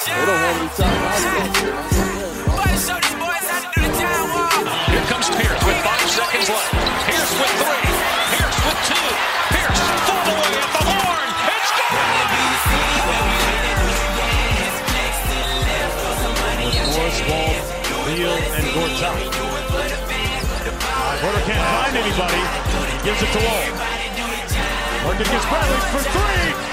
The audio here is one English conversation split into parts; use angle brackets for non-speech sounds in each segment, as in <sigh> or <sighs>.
They don't want to be Here comes Pierce with five seconds left. Pierce with three. Pierce with two. Pierce full away at the horn. It's gone. Morris, Wall, Beal, and Gortat. Porter can't find anybody. He gives it to Wall. Working against Bradley for three.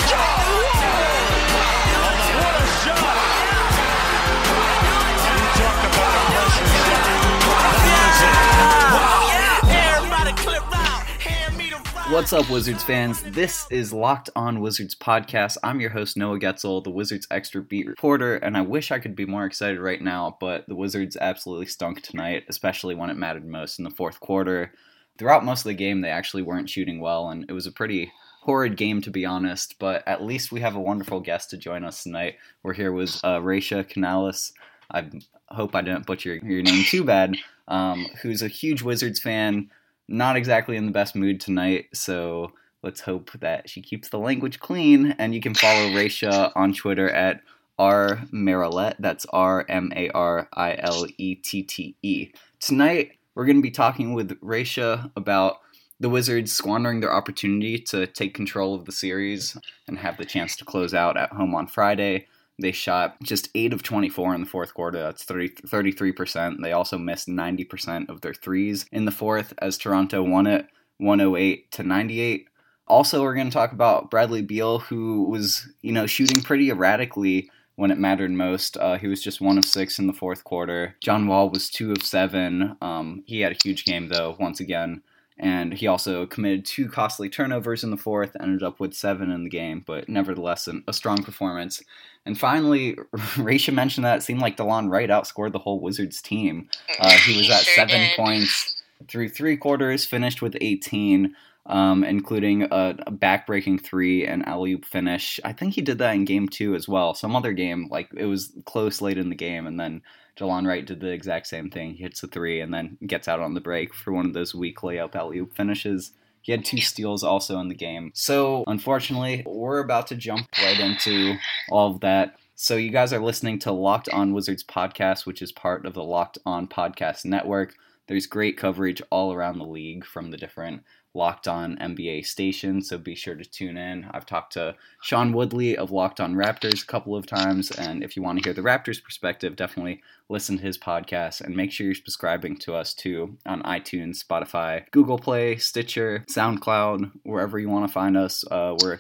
What's up, Wizards fans? This is Locked On Wizards podcast. I'm your host, Noah Goetzel, the Wizards extra beat reporter, and I wish I could be more excited right now, but the Wizards absolutely stunk tonight, especially when it mattered most in the fourth quarter. Throughout most of the game, they actually weren't shooting well, and it was a pretty horrid game to be honest, but at least we have a wonderful guest to join us tonight. We're here with uh, Raisha Canales. I hope I didn't butcher your name too bad. Um, who's a huge Wizards fan not exactly in the best mood tonight, so let's hope that she keeps the language clean. And you can follow <laughs> Raisha on Twitter at R Marilette. That's R M A R I L E T T E. Tonight, we're going to be talking with Raisha about the Wizards squandering their opportunity to take control of the series and have the chance to close out at home on Friday. They shot just 8 of 24 in the fourth quarter. That's 30, 33%. They also missed 90% of their threes in the fourth as Toronto won it 108 to 98. Also, we're going to talk about Bradley Beal, who was, you know, shooting pretty erratically when it mattered most. Uh, he was just one of six in the fourth quarter. John Wall was two of seven. Um, he had a huge game, though, once again. And he also committed two costly turnovers in the fourth, ended up with seven in the game, but nevertheless, an, a strong performance. And finally, <laughs> Raisha mentioned that it seemed like Delon Wright outscored the whole Wizards team. Uh, he was at sure seven did. points through three quarters, finished with 18, um, including a, a back-breaking three and alley-oop finish. I think he did that in game two as well. Some other game, like it was close late in the game, and then Delon Wright did the exact same thing. He hits a three and then gets out on the break for one of those weak layup alley oop finishes. He had two steals also in the game. So, unfortunately, we're about to jump right into all of that. So, you guys are listening to Locked On Wizards podcast, which is part of the Locked On Podcast Network. There's great coverage all around the league from the different Locked On NBA station, so be sure to tune in. I've talked to Sean Woodley of Locked On Raptors a couple of times, and if you want to hear the Raptors perspective, definitely listen to his podcast and make sure you're subscribing to us too on iTunes, Spotify, Google Play, Stitcher, SoundCloud, wherever you want to find us. Uh, we're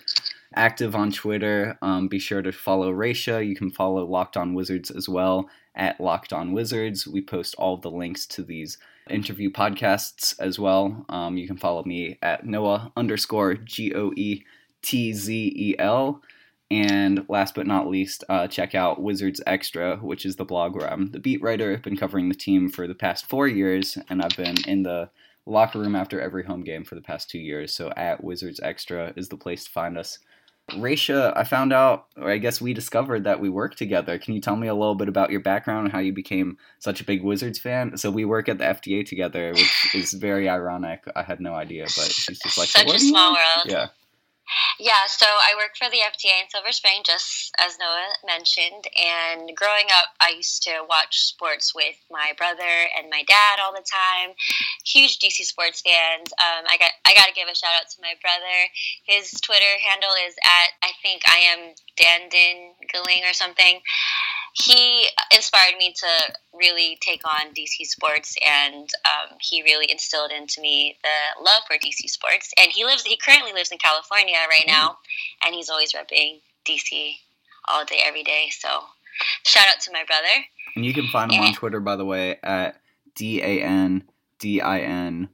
active on Twitter. Um, be sure to follow Raisha. You can follow Locked On Wizards as well at Locked On Wizards. We post all the links to these interview podcasts as well. Um, you can follow me at Noah underscore G O E T Z E L. And last but not least, uh, check out Wizards Extra, which is the blog where I'm the beat writer. I've been covering the team for the past four years, and I've been in the locker room after every home game for the past two years. So at Wizards Extra is the place to find us. Raisha, I found out, or I guess we discovered that we work together. Can you tell me a little bit about your background and how you became such a big Wizards fan? So we work at the FDA together, which is very ironic. I had no idea, but she's just <laughs> like, such a small world. Yeah. Yeah, so I work for the FDA in Silver Spring, just as Noah mentioned. And growing up, I used to watch sports with my brother and my dad all the time. Huge DC sports fans. Um, I got I got to give a shout out to my brother. His Twitter handle is at I think I am Dandin Galing or something he inspired me to really take on DC sports, and um, he really instilled into me the love for DC sports. And he lives, he currently lives in California right now, and he's always repping DC all day, every day. So, shout out to my brother. And you can find him on Twitter, by the way, at D A N D I N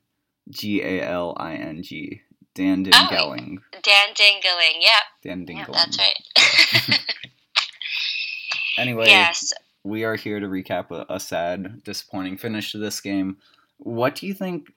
G A L I N G. Dan Dingeling. Oh, Dan Dingeling, yep. Dan Dingeling. Yep, that's right. <laughs> <laughs> Anyway, yes. we are here to recap a, a, sad, disappointing finish to this game. What do you think?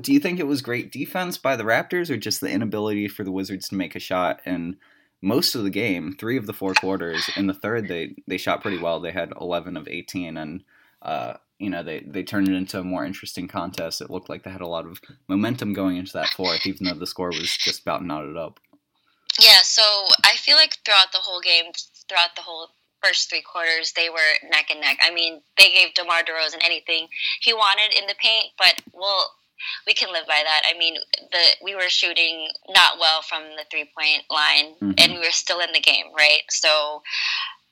Do you think it was great defense by the Raptors, or just the inability for the Wizards to make a shot? And most of the game, three of the four quarters. In the third, they they shot pretty well. They had eleven of eighteen, and uh, you know they they turned it into a more interesting contest. It looked like they had a lot of momentum going into that fourth, even though the score was just about knotted up. Yeah, so I feel like throughout the whole game, throughout the whole first three quarters, they were neck and neck. I mean, they gave DeMar DeRozan anything he wanted in the paint, but well, we can live by that. I mean, the we were shooting not well from the three point line, mm-hmm. and we were still in the game, right? So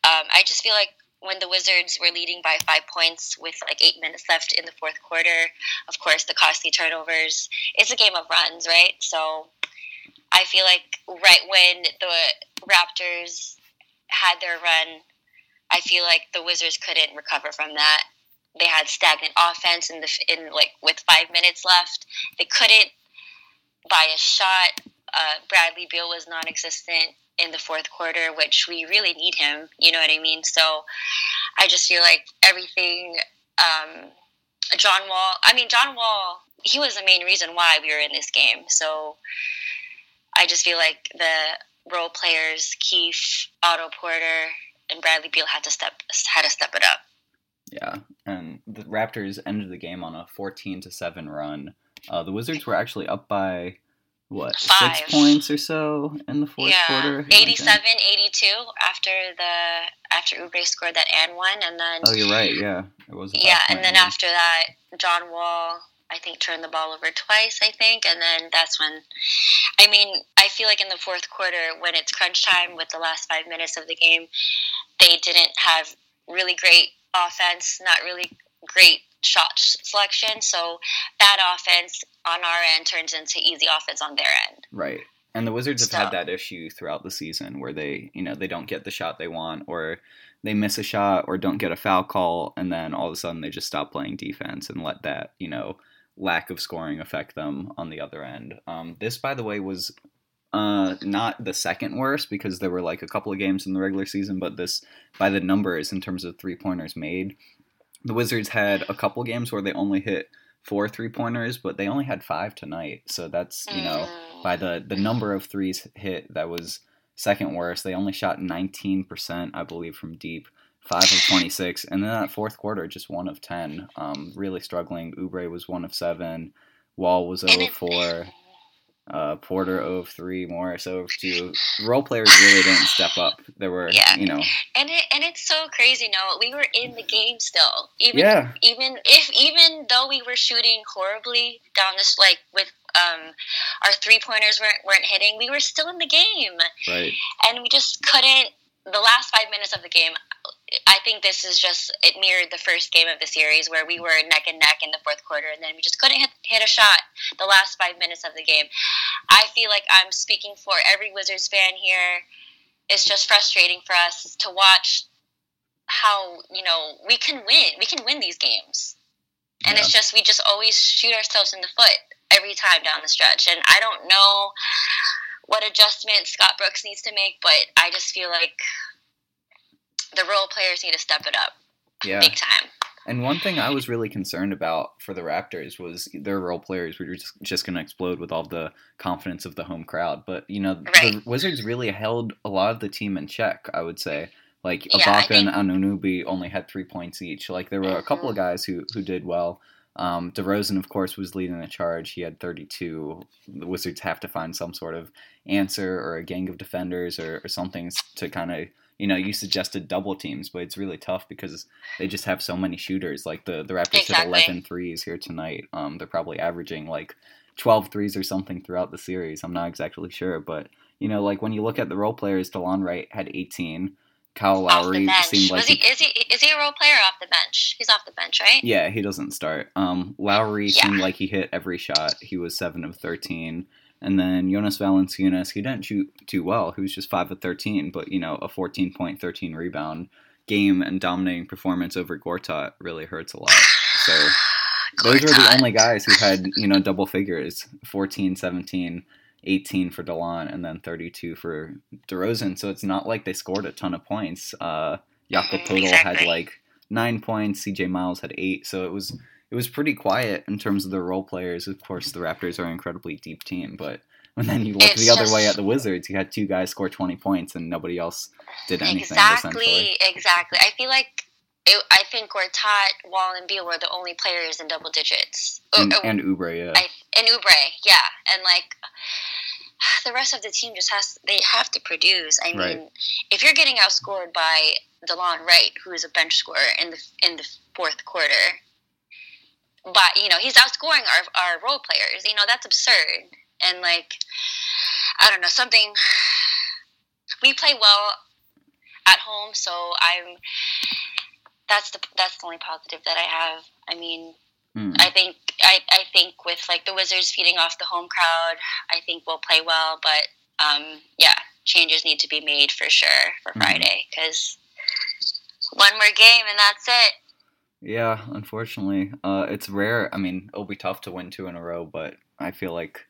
um, I just feel like when the Wizards were leading by five points with like eight minutes left in the fourth quarter, of course, the costly turnovers. It's a game of runs, right? So I feel like right when the Raptors had their run I feel like the Wizards couldn't recover from that. They had stagnant offense in the in like with five minutes left. They couldn't buy a shot. Uh, Bradley Beal was non-existent in the fourth quarter, which we really need him. You know what I mean? So I just feel like everything. Um, John Wall. I mean, John Wall. He was the main reason why we were in this game. So I just feel like the role players, Keith, Otto Porter, and Bradley Beal had to step had to step it up. Yeah, and the Raptors ended the game on a 14 to 7 run. Uh, the Wizards were actually up by what Five. six points or so in the fourth yeah, quarter 87 82 after the after Oubre scored that and one and then oh you're right yeah it was yeah and then after that John Wall I think turned the ball over twice I think and then that's when I mean I feel like in the fourth quarter when it's crunch time with the last five minutes of the game they didn't have really great offense, not really great shot selection. So bad offense on our end turns into easy offense on their end. Right. And the Wizards have so. had that issue throughout the season where they, you know, they don't get the shot they want or they miss a shot or don't get a foul call and then all of a sudden they just stop playing defense and let that, you know, lack of scoring affect them on the other end. Um, this, by the way, was uh, not the second worst because there were like a couple of games in the regular season, but this by the numbers in terms of three pointers made, the Wizards had a couple games where they only hit four three pointers, but they only had five tonight. So that's you know by the the number of threes hit that was second worst. They only shot 19%, I believe, from deep. Five of 26, and then that fourth quarter, just one of 10. Um, really struggling. Oubre was one of seven. Wall was 0 of 4 uh, Porter of three, Morris of two. Role players really didn't step up. There were, yeah. you know, and it and it's so crazy. No, we were in the game still. Even yeah. even if even though we were shooting horribly down this like with um our three pointers weren't weren't hitting, we were still in the game. Right. And we just couldn't. The last five minutes of the game, I think this is just it mirrored the first game of the series where we were neck and neck in the fourth quarter, and then we just couldn't hit, hit a shot the last five minutes of the game. I feel like I'm speaking for every Wizards fan here. It's just frustrating for us to watch how you know we can win. We can win these games, and yeah. it's just we just always shoot ourselves in the foot every time down the stretch. And I don't know what adjustments Scott Brooks needs to make, but I just feel like the role players need to step it up Yeah. big time. And one thing I was really concerned about for the Raptors was their role players were just, just going to explode with all the confidence of the home crowd. But, you know, Right. the Wizards really held a lot of the team in check, I would say. Like, Yeah, Ibaka and think- Anunoby only had three points each. Like, there were a couple of Mhm. guys who, who did well. Um, DeRozan, of course, was leading the charge. He had 32. The Wizards have to find some sort of answer or a gang of defenders or, or something to kind of, you know, you suggested double teams, but it's really tough because they just have so many shooters. Like the, the Raptors hit Exactly. 11 threes here tonight. Um, they're probably averaging like 12 threes or something throughout the series. I'm not exactly sure, but you know, like when you look at the role players, DeLon Wright had 18. Kyle Lowry seemed like Was he, is he is he a role player off the bench? He's off the bench, right? yeah, he doesn't start. Um, Lowry Yeah. seemed like he hit every shot. He was seven of 13. And then Jonas Valanciunas, he didn't shoot too well. He was just five of 13, but you know, a 14 point, 13 rebound game and dominating performance over Gortat really hurts a lot. So <sighs> those were the only guys who had you know double figures 14 17 18 for delon and then 32 for DeRozan. so it's not like they scored a ton of points uh Jakob Mhm, Poeltl had like nine points cj miles had eight so it was it was pretty quiet in terms of the role players of course the raptors are an incredibly deep team but <laughs> when then you look It's the other way at the wizards you had two guys score 20 points and nobody else did anything Exactly, exactly. I feel like it, I think Gortat, Wall, and Beal were the only players in double digits. Oh, and, oh, and Oubre yeah I, and Oubre, yeah, and like the rest of the team just has they have to produce. I mean, Right. if you're getting outscored by Delon Wright, who is a bench scorer in the in the fourth quarter, but you know he's outscoring our our role players. You know that's absurd, and like I don't know something. We play well at home, so I'm. That's the that's the only positive that I have. I mean, Hmm. I think I, I think with like the Wizards feeding off the home crowd, I think we'll play well. But um, yeah, changes need to be made for sure for Mhm. Friday because one more game and that's it. Yeah, unfortunately, uh, it's rare. I mean, it'll be tough to win two in a row, but I feel like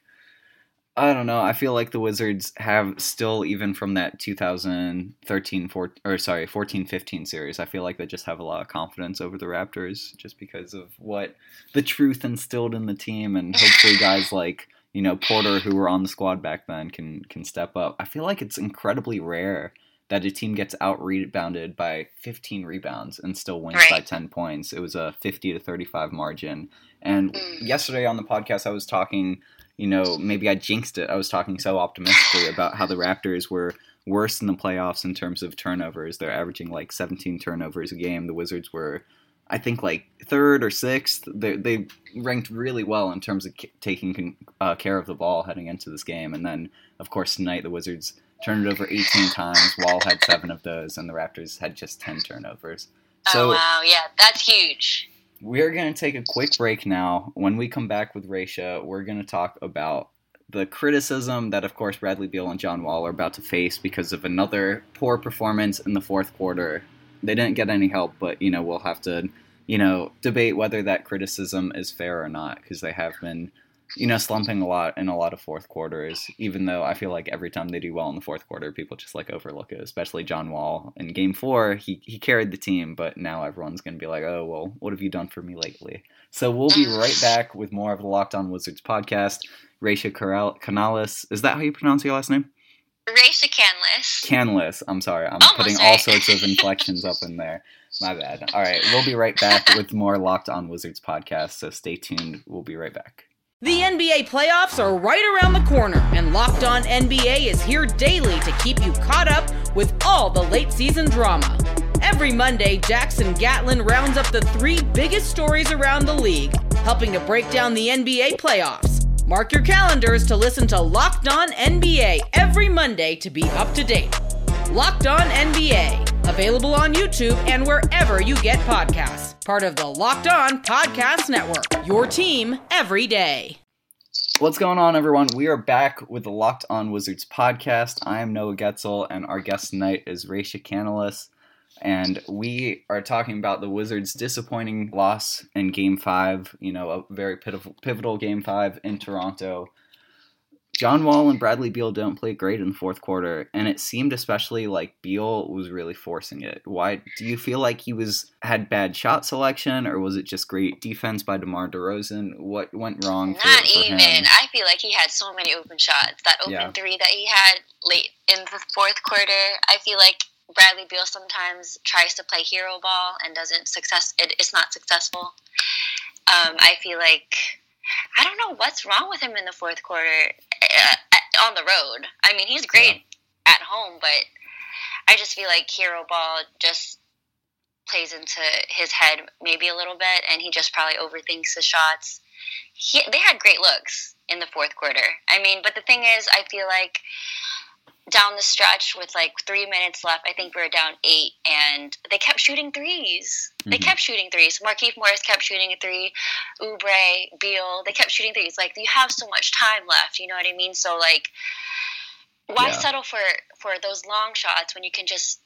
I don't know. I feel like the Wizards have still, even from that 2013, 14, or sorry, 14, 15 series. I feel like they just have a lot of confidence over the Raptors, just because of what the truth instilled in the team, and hopefully guys like you know Porter, who were on the squad back then, can can step up. I feel like it's incredibly rare that a team gets out rebounded by 15 rebounds and still wins by 10 points. It was a 50 to 35 margin. And Mm. yesterday on the podcast, I was talking, you know, maybe I jinxed it. I was talking so optimistically about how the Raptors were worse in the playoffs in terms of turnovers. They're averaging like 17 turnovers a game. The Wizards were, I think, like third or sixth. They, they ranked really well in terms of c- taking uh, care of the ball heading into this game. And then, of course, tonight the Wizards turned it over 18 times. Wall had seven of those, and the Raptors had just 10 turnovers. So oh wow, yeah, that's huge. we're going to take a quick break now. When we come back with Raisha, we're going to talk about the criticism that, of course, Bradley Beal and John Wall are about to face because of another poor performance in the fourth quarter. They didn't get any help, but, you know, we'll have to, you know, debate whether that criticism is fair or not because they have been, you know, slumping a lot in a lot of fourth quarters, even though I feel like every time they do well in the fourth quarter, people just like overlook it, especially John Wall. In game four, he, he carried the team, but now everyone's going to be like, oh, well, what have you done for me lately? So we'll be right back with more of the Locked On Wizards podcast. Raisha Canales, is that how you pronounce your last name? Race a canless. Canlas. I'm sorry. I'm Almost putting right. all sorts of <laughs> inflections up in there. My bad. All right. We'll be right back with more Locked On Wizards podcast. So stay tuned. We'll be right back. The NBA playoffs are right around the corner, and Locked On NBA is here daily to keep you caught up with all the late season drama. Every Monday, Jackson Gatlin rounds up the three biggest stories around the league, helping to break down the NBA playoffs. Mark your calendars to listen to Locked On NBA every Monday to be up to date. Locked On NBA, available on YouTube and wherever you get podcasts. Part of the Locked On Podcast Network, your team every day. What's going on, everyone? We are back with the Locked On Wizards podcast. I am Noah Goetzel, and our guest tonight is Raisha Canalis. And we are talking about the Wizards' disappointing loss in Game 5, you know, a very pivotal, pivotal Game 5 in Toronto. John Wall and Bradley Beal don't play great in the fourth quarter, and it seemed especially like Beal was really forcing it. Why do you feel like he was had bad shot selection, or was it just great defense by DeMar DeRozan? What went wrong? For, Not for even. Him? I feel like he had so many open shots. That open Yeah. three that he had late in the fourth quarter. I feel like Bradley Beal sometimes tries to play hero ball and doesn't success. It, it's not successful. Um, I feel like I don't know what's wrong with him in the fourth quarter uh, on the road. I mean, he's great at home, but I just feel like hero ball just plays into his head maybe a little bit, and he just probably overthinks the shots. He, they had great looks in the fourth quarter. I mean, but the thing is, I feel like down the stretch with like three minutes left, I think we were down eight, and they kept shooting 3s They Mhm. kept shooting threes. Markieff Morris kept shooting a three. Oubre, Beal, they kept shooting threes. Like you have so much time left. You know what I mean? So like, why Yeah. settle for for those long shots when you can just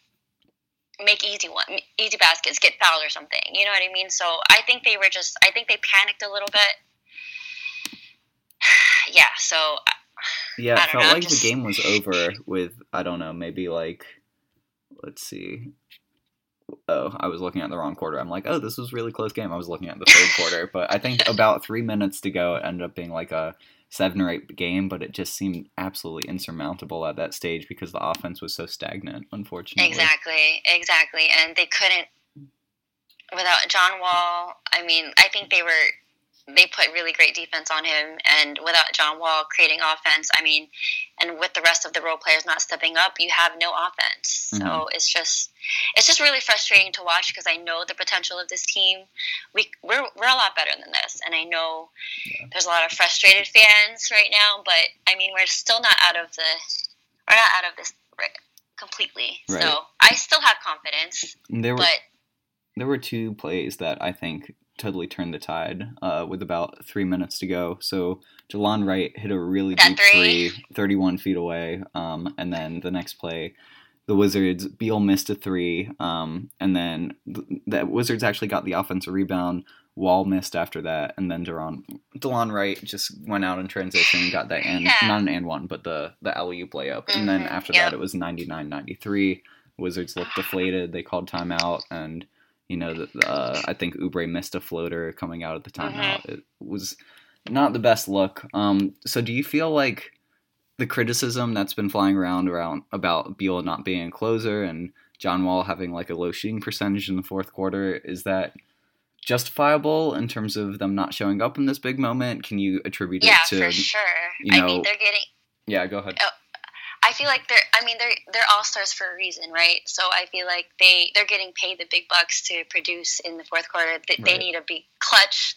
make easy one, easy baskets, get fouled or something? You know what I mean? So I think they were just. I think they panicked a little bit. <sighs> yeah. So Yeah, it felt know, like just- the game was over with I don't know, maybe like let's see. Oh, I was looking at the wrong quarter. I'm like, oh, this was a really close game. I was looking at the third quarter, but I think about three minutes to go, it ended up being like a seven or eight game, but it just seemed absolutely insurmountable at that stage because the offense was so stagnant. Unfortunately, Exactly, exactly. And they couldn't without John Wall. I mean, I think they were they put really great defense on him, and without John Wall creating offense, I mean, and with the rest of the role players not stepping up, you have no offense. So Mhm. it's just it's just really frustrating to watch because I know the potential of this team. We we're we're a lot better than this, and I know there's a lot of frustrated fans right now. But I mean, we're still not out of the we're not out of this completely. Right. So I still have confidence, there were but there were two plays that I think totally turned the tide uh, with about three minutes to go. So Delon Wright hit a really deep three. three, <laughs> 31 feet away. Um, and then the next play, the Wizards, Beal missed a three. Um, and then th- the Wizards actually got the offensive rebound. Wall missed after that. And then Delon, Delon Wright just went out in transition and got that and Yeah. not an and one, but the, the alley-oop layup. And then Mhm, after yep. that, it was 99-93. Wizards looked deflated. They called timeout, and you know, the, uh, I think Oubre missed a floater coming out at the timeout. It was not the best look. Um, so do you feel like the criticism that's been flying around around about Beal not being a closer and John Wall having like a low shooting percentage in the fourth quarter is that justifiable in terms of them not showing up in this big moment? Can you attribute yeah, it to Yeah, for sure. you I know- mean, they're getting. Yeah, go ahead. I feel like they're. I mean, they're they're all stars for a reason, right? So I feel like they they're getting paid the big bucks to produce in the fourth quarter. They, they need to be clutch.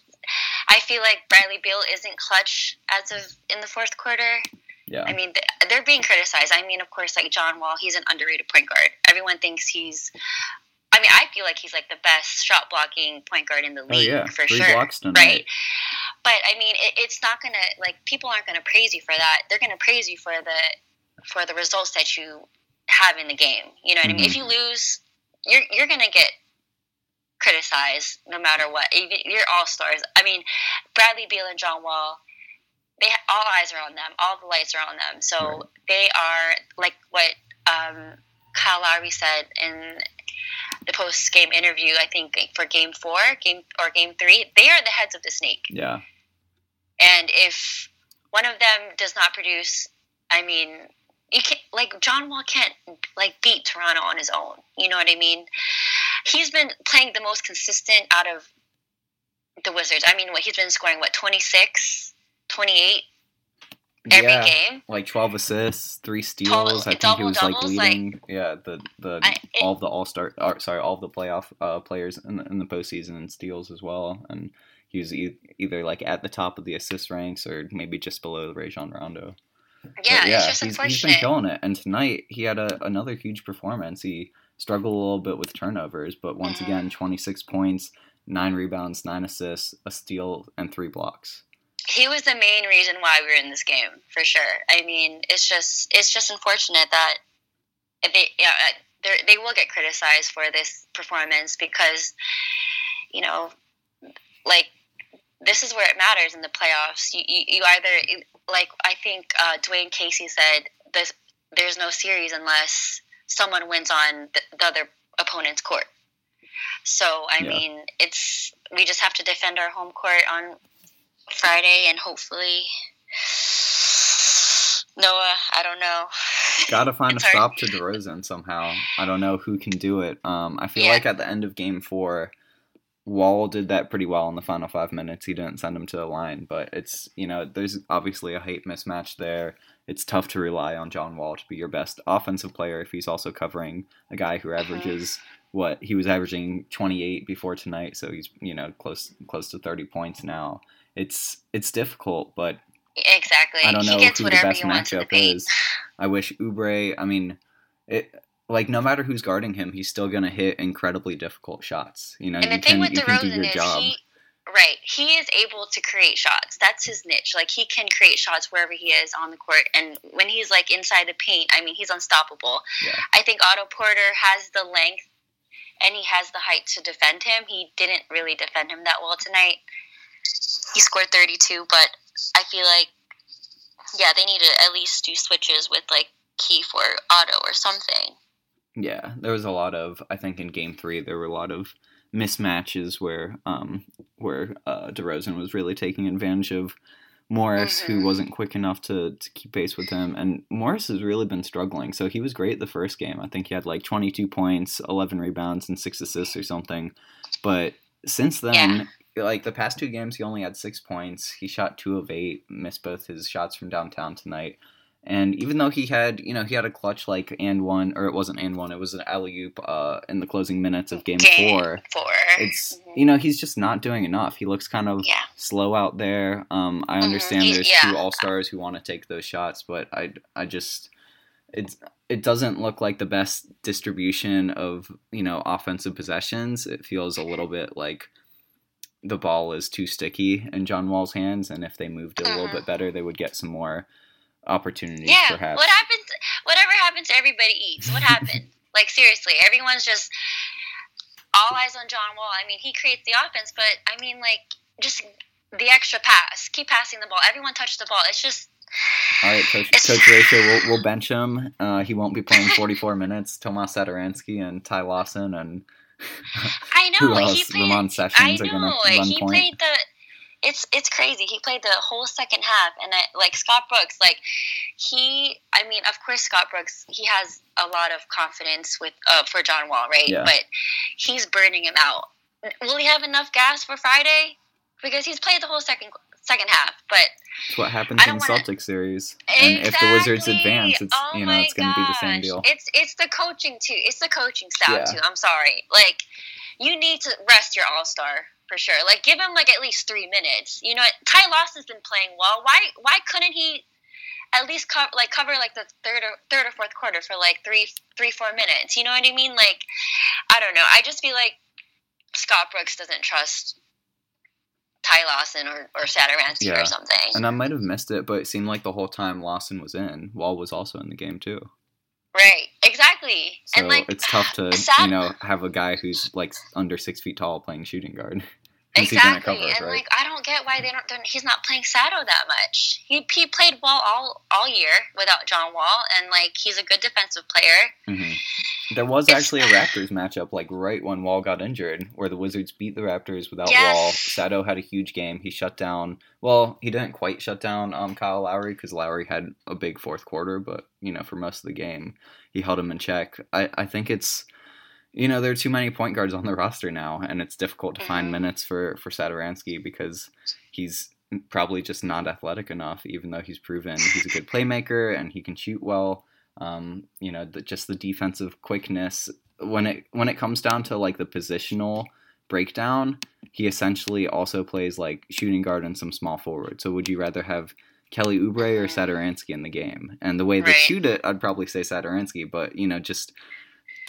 I feel like Bradley Beal isn't clutch as of in the fourth quarter. Yeah. I mean, they're being criticized. I mean, of course, like John Wall, he's an underrated point guard. Everyone thinks he's. I mean, I feel like he's like the best shot blocking point guard in the oh league yeah, for three sure, right? But I mean, it, it's not gonna like people aren't gonna praise you for that. They're gonna praise you for the for the results that you have in the game. You know what I mean? If you lose, you're you're gonna get criticized no matter what. Even you're all stars. I mean, Bradley Beal and John Wall. They all eyes are on them. All the lights are on them. So Right. they are like what um, Kyle Lowry said in the post game interview. I think for Game Four, Game or Game Three, they are the heads of the snake. Yeah. And if one of them does not produce, I mean, you can't like John Wall can't like beat Toronto on his own. You know what I mean? He's been playing the most consistent out of the Wizards. I mean, what he's been scoring what 26, 28 every yeah. game. like 12 assists, three steals. Total- I think he was like double-doubles, like- leading. yeah, the the I- it- all of the all star. Or, sorry, all of the playoff uh, players in the, in the postseason in steals as well, and he was e- either like at the top of the assist ranks or maybe just below the Rajon Rondo. But Yeah, it's just he's, he's been killing it. And tonight he had a, another huge performance. He struggled a little bit with turnovers, but once Mhm. again, 26 points, nine rebounds, nine assists, a steal, and three blocks. he was the main reason why we were in this game for sure. I mean, it's just it's just unfortunate that they yeah they they will get criticized for this performance because you know like this is where it matters in the playoffs. You, you, you either like I think uh, Dwane Casey said this. There's no series unless someone wins on the, the other opponent's court. So I Yeah. mean, it's we just have to defend our home court on Friday, and hopefully, Noah. I don't know. <laughs> Gotta find a It's hard. stop to DeRozan somehow. I don't know who can do it. Um, I feel Yeah. like at the end of game four, Wall did that pretty well in the final five minutes. He didn't send him to the line, but it's you know there's obviously a height mismatch there. It's tough to rely on John Wall to be your best offensive player if he's also covering a guy who averages <sighs> what he was averaging 28 before tonight, so he's you know close close to 30 points now. It's it's difficult, but Exactly. I don't know he gets who the best in the matchup is. I wish Oubre. I mean, it like no matter who's guarding him, he's still gonna hit incredibly difficult shots. You know, And you the thing can with you can do DeRozan is job. he, right, he is able to create shots. That's his niche. Like he can create shots wherever he is on the court, and when he's like inside the paint, I mean, he's unstoppable. Yeah. I think Otto Porter has the length and he has the height to defend him. He didn't really defend him that well tonight. He scored 32, but I feel like, yeah, they need to at least do switches with like Keith or Otto or something. Yeah, there was a lot of. I think in Game Three there were a lot of mismatches where um where uh, DeRozan was really taking advantage of Morris, who Mhm. wasn't quick enough to, to keep pace with him. And Morris has really been struggling. So he was great the first game. I think he had like 22 points, 11 rebounds, and six assists or something. But since then, like the past two games, he only had six points. He shot two of eight, missed both his shots from downtown tonight. And even though he had, you know, he had a clutch like and one, or it wasn't and one, it was an alley oop uh, in the closing minutes of game, Game four. four. It's Mhm. you know he's just not doing enough. He looks kind of Yeah. slow out there. Um, I Mhm. understand He- there's yeah. two all stars who want to take those shots, but I I just it's it doesn't look like the best distribution of you know offensive possessions. It feels a little bit like the ball is too sticky in John Wall's hands, and if they moved it a little Mhm. bit better, they would get some more opportunities. Yeah. perhaps. What happens? Whatever happens to everybody eats. What happened? <laughs> like seriously, everyone's just all eyes on John Wall. I mean, he creates the offense, but I mean, like just the extra pass. Keep passing the ball. Everyone touched the ball. It's just All right, Coach, Coach Ratio, we'll, we'll bench him. Uh, he won't be playing <laughs> 44 minutes. Tomas Satoransky and Ty Lawson and I <laughs> know Who he else? played. Ramon I Sessions are gonna know run he point. played the. It's it's crazy. He played the whole second half, and I, like Scott Brooks, like he. I mean, of course, Scott Brooks. He has a lot of confidence with uh, for John Wall, right? Yeah. But he's burning him out. Will he have enough gas for Friday? Because he's played the whole second second half, but it's what happens in don't wanna- Celtics series. And if the Wizards advance, it's oh you know it's going to be the same deal. It's it's the coaching too. It's the coaching staff Yeah. too. I'm sorry. Like you need to rest your all star for sure. Like give him like at least three minutes. You know, Ty Lawson's been playing well. Why why couldn't he at least cover like cover like the third or third or fourth quarter for like three three four minutes? You know what I mean? Like I don't know. I just feel like Scott Brooks doesn't trust Ty Lawson or or Satoransky Yeah. or something. And I might have missed it, but it seemed like the whole time Lawson was in, Wall was also in the game too. Right, exactly. So and like it's tough to Sat- you know have a guy who's like under six feet tall playing shooting guard. <laughs> Who's he gonna exactly, cover, and right? like I don't get why they don't. He's not playing Sato that much. He he played well all all year without John Wall, and like he's a good defensive player. hmm There was It's- actually a Raptors matchup, like right when Wall got injured, where the Wizards beat the Raptors without Yes. Wall. Sato had a huge game. He shut down. Well, he didn't quite shut down um, Kyle Lowry because Lowry had a big fourth quarter, but you know, for most of the game, he held him in check. I, I think it's, you know, there are too many point guards on the roster now, and it's difficult to find Mhm. minutes for for Satoransky because he's probably just not athletic enough, even though he's proven he's a good playmaker and he can shoot well. Um, you know, the, just the defensive quickness when it when it comes down to like the positional breakdown, he essentially also plays like shooting guard and some small forward. So would you rather have Kelly Oubre or Satoransky in the game? And the way they Right. shoot it, I'd probably say Satoransky, but you know, just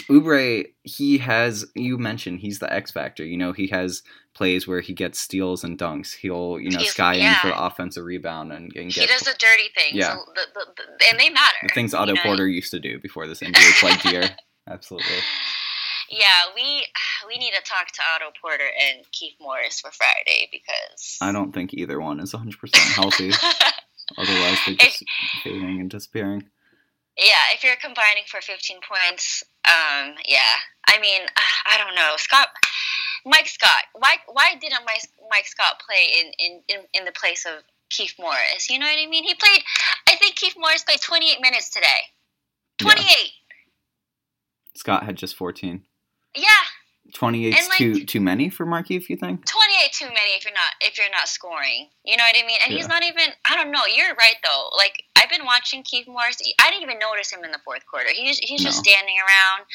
Oubre, he has you mentioned he's the X factor. You know, he has plays where he gets steals and dunks. He'll, you know, He's- sky in for the offensive rebound and, and He does the dirty things, Yeah. the, the, the, and they matter. the things Otto? Porter used to do before this injury, play <laughs> gear. Absolutely. Yeah, we we need to talk to Otto Porter and Keith Morris for Friday because I don't think either one is 100% healthy. <laughs> Otherwise, they're just fading and disappearing. Yeah, if you're combining for 15 points, um, yeah. I mean, I don't know. Scott, Mike Scott. Why why didn't Mike, Mike Scott play in, in, in, in the place of Keith Morris? You know what I mean? He played. I think Keith Morris played 28 minutes today. 28. Yeah. Scott had just 14. Yeah. 28 And, like- too too many for Markieff, you think? 28 too many if you're not if you're not scoring. You know what I mean? And he's not even I don't know, you're right though. Like I've been watching Keith Morris. I didn't even notice him in the fourth quarter. He's he's just standing around,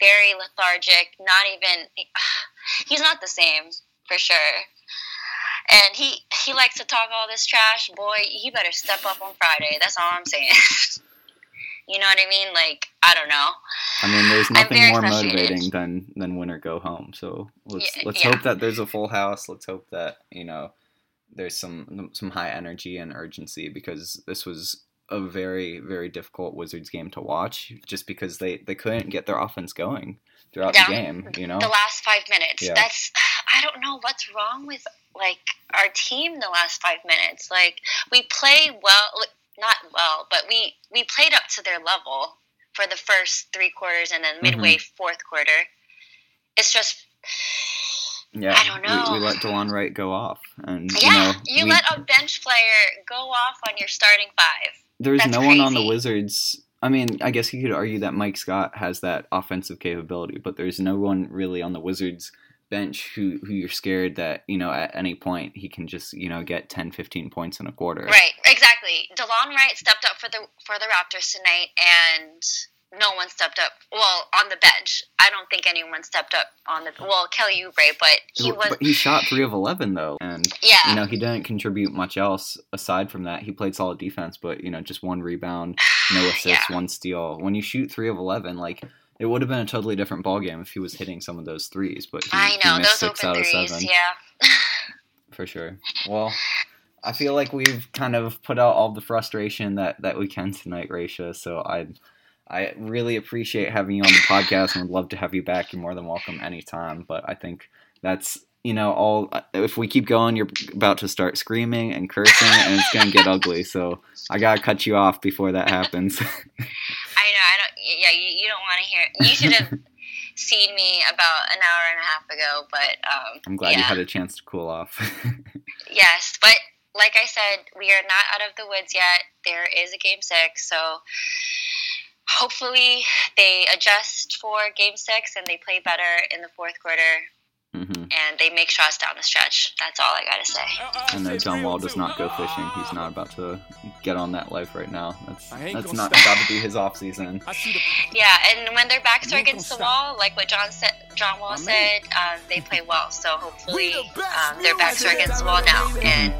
very lethargic, not even <sighs> he's not the same for sure. And he he likes to talk all this trash. Boy, he better step up on Friday. That's all I'm saying. <laughs> you know what I mean? Like I don't know. I mean, there's nothing more frustrated. motivating than than win or go home. So let's Yeah, let's yeah. hope that there's a full house. Let's hope that you know there's some some high energy and urgency because this was a very very difficult Wizards game to watch just because they they couldn't get their offense going throughout Yeah. the game. You know, the last five minutes. Yeah. That's I don't know what's wrong with like our team the last five minutes. Like we play well, like, not well, but we we played up to their level for the first three quarters and then mm-hmm. midway fourth quarter. It's just yeah, I don't know. We, we let DeLon Wright go off, and yeah, you know you we- let a bench player go off on your starting five. there's That's no one on the. Wizards. I mean, I guess you could argue that Mike Scott has that offensive capability, but there's no one really on the Wizards bench who, who you're scared that, you know, at any point he can just, you know, get 10, 15 points in a quarter. Right, exactly. DeLon Wright stepped up for the for the Raptors tonight, and no one stepped up. Well, on the bench, I don't think anyone stepped up on the. Well, Kelly Oubre, but he was. But he shot 3 of 11, though. And, Yeah. you know, he didn't contribute much else aside from that. He played solid defense, but, you know, just one rebound, no <sighs> assists, Yeah. one steal. When you shoot 3 of 11, like, it would have been a totally different ball game if he was hitting some of those threes, but he, I he know missed those 6 open out of threes. 7. Yeah. <laughs> for sure. Well, I feel like we've kind of put out all the frustration that that we can tonight, Raisha. So I I really appreciate having you on the podcast and would love to have you back. You're more than welcome anytime. But I think that's you know all if we keep going you're about to start screaming and cursing and it's going to get ugly so i gotta cut you off before that happens <laughs> I know. I don't. Yeah, you, you don't want to hear. You should have <laughs> seen me about an hour and a half ago, but um, i'm glad yeah. you had a chance to cool off <laughs> Yes, but like I said, we are not out of the woods yet. There is a game six, so hopefully they adjust for game six and they play better in the fourth quarter hmm and they make shots down the stretch. That's all I gotta say. I know John Wall does not go fishing. He's not about to get on that life right now. That's I that's gonna not stop. about to be his off season. I see the <laughs> Yeah, and when their backs are against the wall, like what John said, John Wall said, um, they play well. So hopefully, We the best. um, their backs are against the wall now, and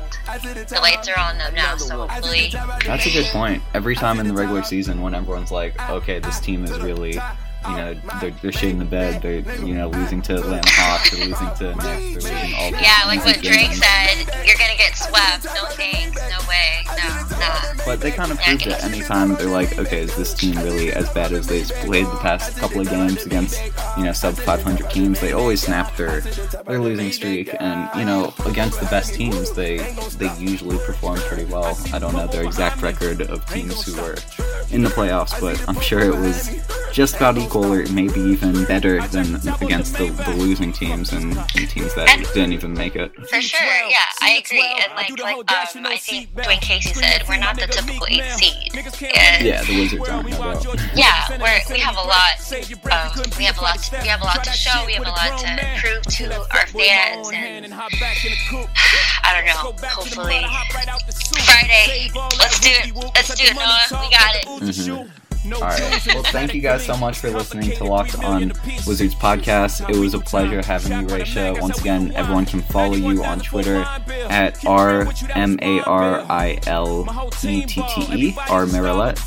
the lights are on them now. So hopefully, That's a good point. Every time in the regular season, when everyone's like, "Okay, this team is really, you know, they're, they're shitting the bed. They're, you know, losing to Atlanta Hawks. They're losing to Knicks. They're losing all yeah, like what Drake games." said, you're gonna get swept. No thanks, no way, no, nah. But they kind of proved it. Anytime they're like, "Okay, is this team really as bad as they've played the past couple of games against, you know, sub 500 teams?" They always snap their their losing streak, and you know, against the best teams, they they usually perform pretty well. I don't know their exact record of teams who were in the playoffs, but I'm sure it was just about equal or maybe even better than against the, the losing teams and, and teams that And- didn't even make it. For sure, yeah, I agree. And like, like um, I think Dwane Casey said, we're not the typical eight seed. And Yeah, the Wizards aren't, no doubt. yeah, we're, we have a lot. Um, we have a lot. To, we have a lot to show. We have a lot to prove to our fans, and <sighs> I don't know. Hopefully, Friday. Let's do it. Let's do it, Noah. We got it. Mhm. All right. Well, thank you guys so much for listening to Locked On Wizards podcast. It was a pleasure having you, Raisha. Once again, everyone can follow you on Twitter at R M A R I L E T T E, R Marilette.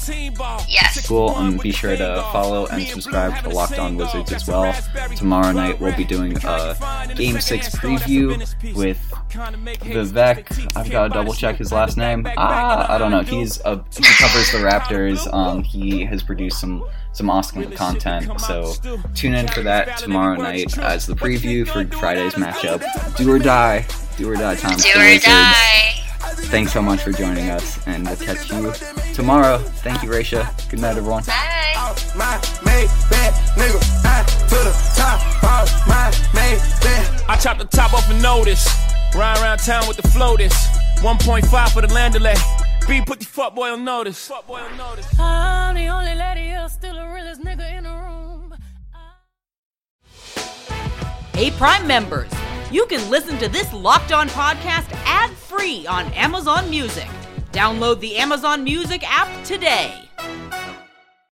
Yes. Cool. And be sure to follow and subscribe to Locked On Wizards as well. Tomorrow night we'll be doing a Game Six preview with Vivek, I've got to double check his last name. Ah, I don't know. He's a he covers the <laughs> Raptors. Um, he has produced some some awesome content. So tune in for that tomorrow night as the preview for Friday's matchup. Do or die, do or die time. Do or die. Thanks so much for joining us, and we'll catch you tomorrow. Thank you, Raisha. Good night, everyone. Bye. I chop the top off a notice. Ride around town with the floaters. 1.5 for the landolay. B put the fuck boy on notice. Fuck boy on notice. I'm the only lady here, still the realest nigga in the room. Hey, Prime members, you can listen to this Locked On podcast ad free on Amazon Music. Download the Amazon Music app today.